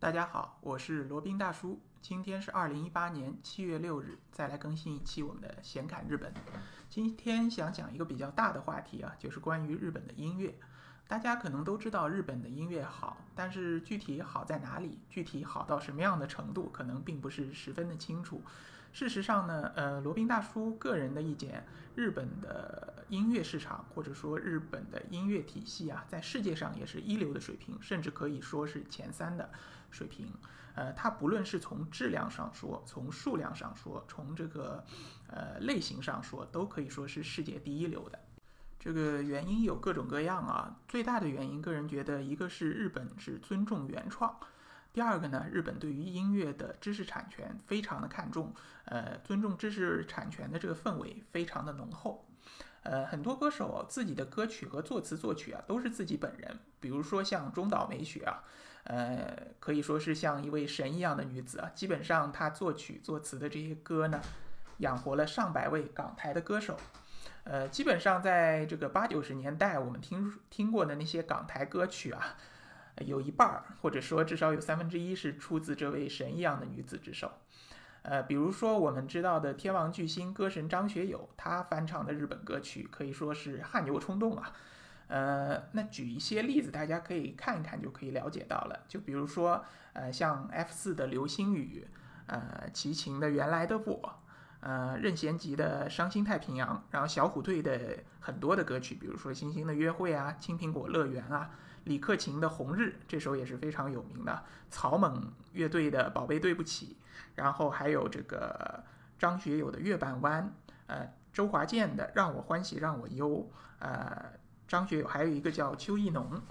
大家好，我是罗宾大叔。今天是二零一八年七月六日，再来更新一期我们的闲侃日本。今天想讲一个比较大的话题啊，就是关于日本的音乐。大家可能都知道日本的音乐好，但是具体好在哪里，具体好到什么样的程度，可能并不是十分的清楚。事实上呢，呃，罗宾大叔个人的意见，日本的音乐市场或者说日本的音乐体系啊，在世界上也是一流的水平，甚至可以说是前三的水平。呃，它不论是从质量上说，从数量上说，从这个呃类型上说，都可以说是世界第一流的。这个原因有各种各样啊，最大的原因，个人觉得一个是日本是尊重原创。第二个呢，日本对于音乐的知识产权非常的看重，呃，尊重知识产权的这个氛围非常的浓厚，呃，很多歌手自己的歌曲和作词作曲啊都是自己本人，比如说像中岛美雪啊，呃，可以说是像一位神一样的女子啊，基本上她作曲作词的这些歌呢，养活了上百位港台的歌手，呃，基本上在这个八九十年代我们听听过的那些港台歌曲啊。有一半儿，或者说至少有三分之一是出自这位神一样的女子之手。呃，比如说我们知道的天王巨星歌神张学友，他翻唱的日本歌曲可以说是汗牛充栋啊。呃，那举一些例子，大家可以看一看就可以了解到了。就比如说，呃，像 F 四的《流星雨》，呃，齐秦的《原来的我》，呃，任贤齐的《伤心太平洋》，然后小虎队的很多的歌曲，比如说《星星的约会》啊，《青苹果乐园》啊。李克勤的《红日》这首也是非常有名的，草蜢乐队的《宝贝对不起》，然后还有这个张学友的《月半弯》，呃，周华健的《让我欢喜让我忧》，呃，张学友还有一个叫邱意浓，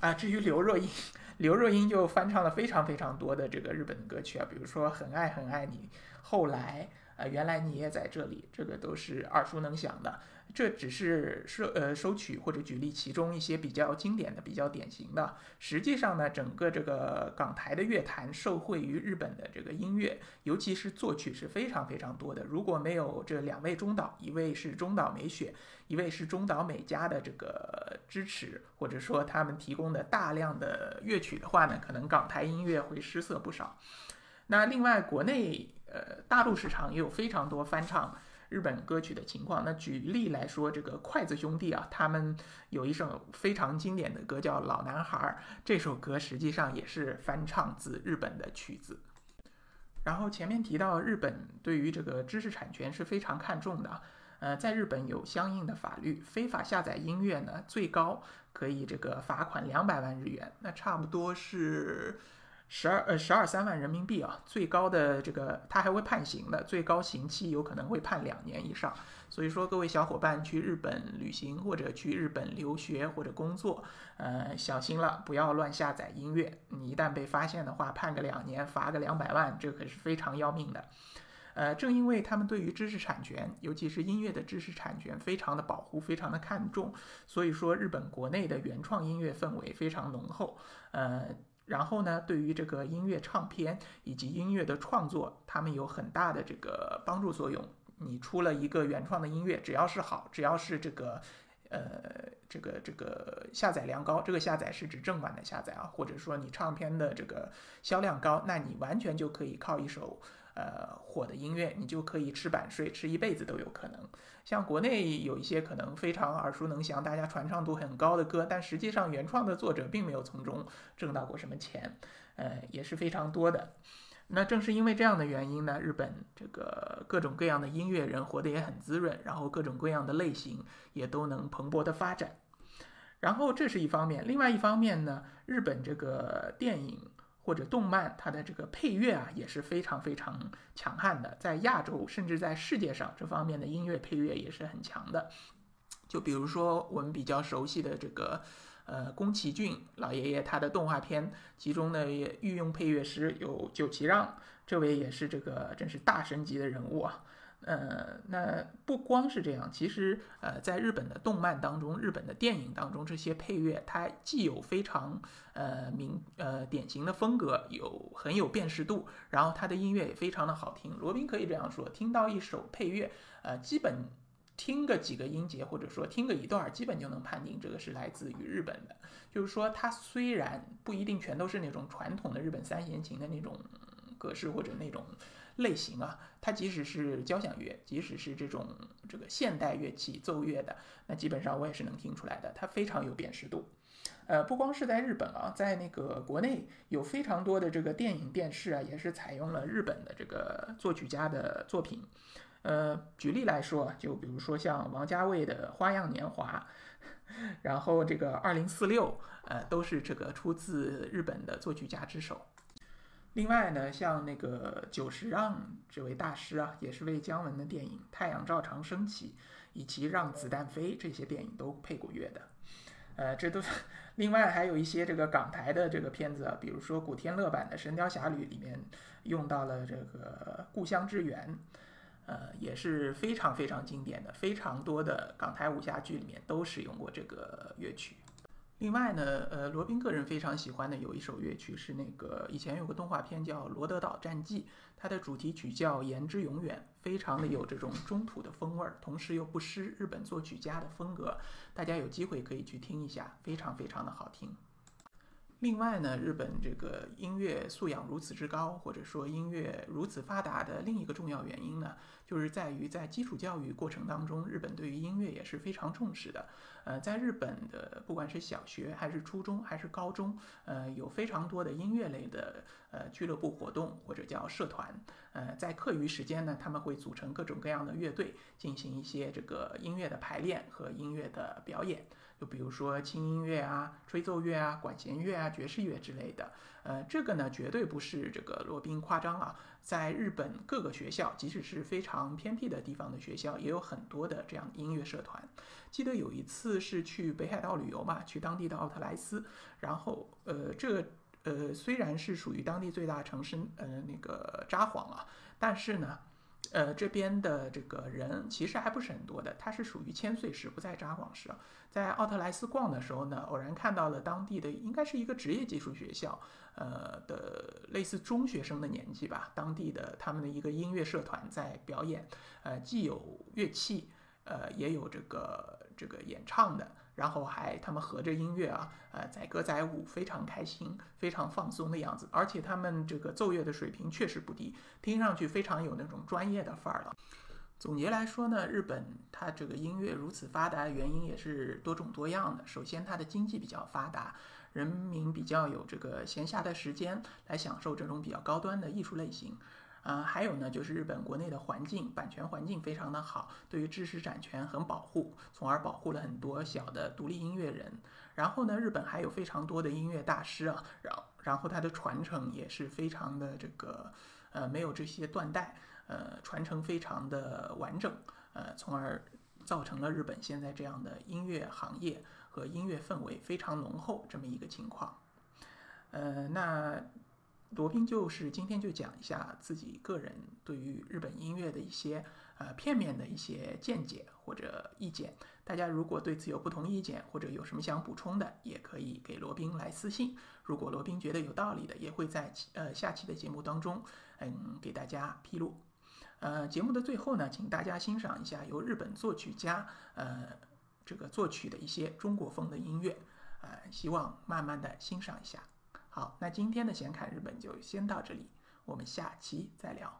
啊，至于刘若英，刘若英就翻唱了非常非常多的这个日本的歌曲啊，比如说《很爱很爱你》，后来。啊，原来你也在这里，这个都是耳熟能详的。这只是收呃收取或者举例其中一些比较经典的、比较典型的。实际上呢，整个这个港台的乐坛受惠于日本的这个音乐，尤其是作曲是非常非常多的。如果没有这两位中岛，一位是中岛美雪，一位是中岛美嘉的这个支持，或者说他们提供的大量的乐曲的话呢，可能港台音乐会失色不少。那另外，国内呃大陆市场也有非常多翻唱日本歌曲的情况。那举例来说，这个筷子兄弟啊，他们有一首非常经典的歌叫《老男孩》，这首歌实际上也是翻唱自日本的曲子。然后前面提到，日本对于这个知识产权是非常看重的。呃，在日本有相应的法律，非法下载音乐呢，最高可以这个罚款两百万日元，那差不多是。十二呃十二三万人民币啊，最高的这个他还会判刑的，最高刑期有可能会判两年以上。所以说，各位小伙伴去日本旅行或者去日本留学或者工作，呃，小心了，不要乱下载音乐。你一旦被发现的话，判个两年，罚个两百万，这可是非常要命的。呃，正因为他们对于知识产权，尤其是音乐的知识产权，非常的保护，非常的看重，所以说日本国内的原创音乐氛围非常浓厚。呃。然后呢，对于这个音乐唱片以及音乐的创作，他们有很大的这个帮助作用。你出了一个原创的音乐，只要是好，只要是这个，呃，这个这个下载量高，这个下载是指正版的下载啊，或者说你唱片的这个销量高，那你完全就可以靠一首。呃，火的音乐你就可以吃版税，吃一辈子都有可能。像国内有一些可能非常耳熟能详、大家传唱度很高的歌，但实际上原创的作者并没有从中挣到过什么钱，呃，也是非常多的。那正是因为这样的原因呢，日本这个各种各样的音乐人活得也很滋润，然后各种各样的类型也都能蓬勃的发展。然后这是一方面，另外一方面呢，日本这个电影。或者动漫，它的这个配乐啊也是非常非常强悍的，在亚洲甚至在世界上这方面的音乐配乐也是很强的。就比如说我们比较熟悉的这个，呃，宫崎骏老爷爷他的动画片，其中呢也御用配乐师有久崎让，这位也是这个真是大神级的人物啊。呃，那不光是这样，其实呃，在日本的动漫当中，日本的电影当中，这些配乐它既有非常呃明呃典型的风格，有很有辨识度，然后它的音乐也非常的好听。罗宾可以这样说，听到一首配乐，呃，基本听个几个音节，或者说听个一段，基本就能判定这个是来自于日本的。就是说，它虽然不一定全都是那种传统的日本三弦琴的那种格式或者那种类型啊，它即使是交响乐，即使是这种这个现代乐器奏乐的，那基本上我也是能听出来的，它非常有辨识度。呃，不光是在日本啊，在那个国内有非常多的这个电影、电视啊，也是采用了日本的这个作曲家的作品。呃，举例来说，就比如说像王家卫的《花样年华》，然后这个《二零四六》，呃，都是这个出自日本的作曲家之手。另外呢，像那个久石让这位大师啊，也是为姜文的电影《太阳照常升起》以及《让子弹飞》这些电影都配过乐的。呃，这都。另外还有一些这个港台的这个片子啊，比如说古天乐版的《神雕侠侣》里面用到了这个《故乡之源》，呃，也是非常非常经典的，非常多的港台武侠剧里面都使用过这个乐曲。另外呢，呃，罗宾个人非常喜欢的有一首乐曲是那个以前有个动画片叫《罗德岛战记》，它的主题曲叫《言之永远》，非常的有这种中土的风味儿，同时又不失日本作曲家的风格。大家有机会可以去听一下，非常非常的好听。另外呢，日本这个音乐素养如此之高，或者说音乐如此发达的另一个重要原因呢，就是在于在基础教育过程当中，日本对于音乐也是非常重视的。呃，在日本的不管是小学还是初中还是高中，呃，有非常多的音乐类的呃俱乐部活动或者叫社团。呃，在课余时间呢，他们会组成各种各样的乐队，进行一些这个音乐的排练和音乐的表演。就比如说轻音乐啊、吹奏乐啊、管弦乐啊、爵士乐之类的，呃，这个呢绝对不是这个罗宾夸张啊，在日本各个学校，即使是非常偏僻的地方的学校，也有很多的这样的音乐社团。记得有一次是去北海道旅游嘛，去当地的奥特莱斯，然后呃，这呃虽然是属于当地最大城市，呃那个札幌啊，但是呢。呃，这边的这个人其实还不是很多的，他是属于千岁市，不在札幌市。在奥特莱斯逛的时候呢，偶然看到了当地的应该是一个职业技术学校，呃的类似中学生的年纪吧，当地的他们的一个音乐社团在表演，呃，既有乐器，呃，也有这个这个演唱的。然后还他们合着音乐啊，呃，载歌载舞，非常开心，非常放松的样子。而且他们这个奏乐的水平确实不低，听上去非常有那种专业的范儿了。总结来说呢，日本它这个音乐如此发达原因也是多种多样的。首先，它的经济比较发达，人民比较有这个闲暇的时间来享受这种比较高端的艺术类型。啊，还有呢，就是日本国内的环境，版权环境非常的好，对于知识产权很保护，从而保护了很多小的独立音乐人。然后呢，日本还有非常多的音乐大师啊，然然后它的传承也是非常的这个，呃，没有这些断代，呃，传承非常的完整，呃，从而造成了日本现在这样的音乐行业和音乐氛围非常浓厚这么一个情况。呃，那。罗宾就是今天就讲一下自己个人对于日本音乐的一些呃片面的一些见解或者意见。大家如果对此有不同意见或者有什么想补充的，也可以给罗宾来私信。如果罗宾觉得有道理的，也会在呃下期的节目当中嗯给大家披露。呃，节目的最后呢，请大家欣赏一下由日本作曲家呃这个作曲的一些中国风的音乐，呃，希望慢慢的欣赏一下。好，那今天的闲侃日本就先到这里，我们下期再聊。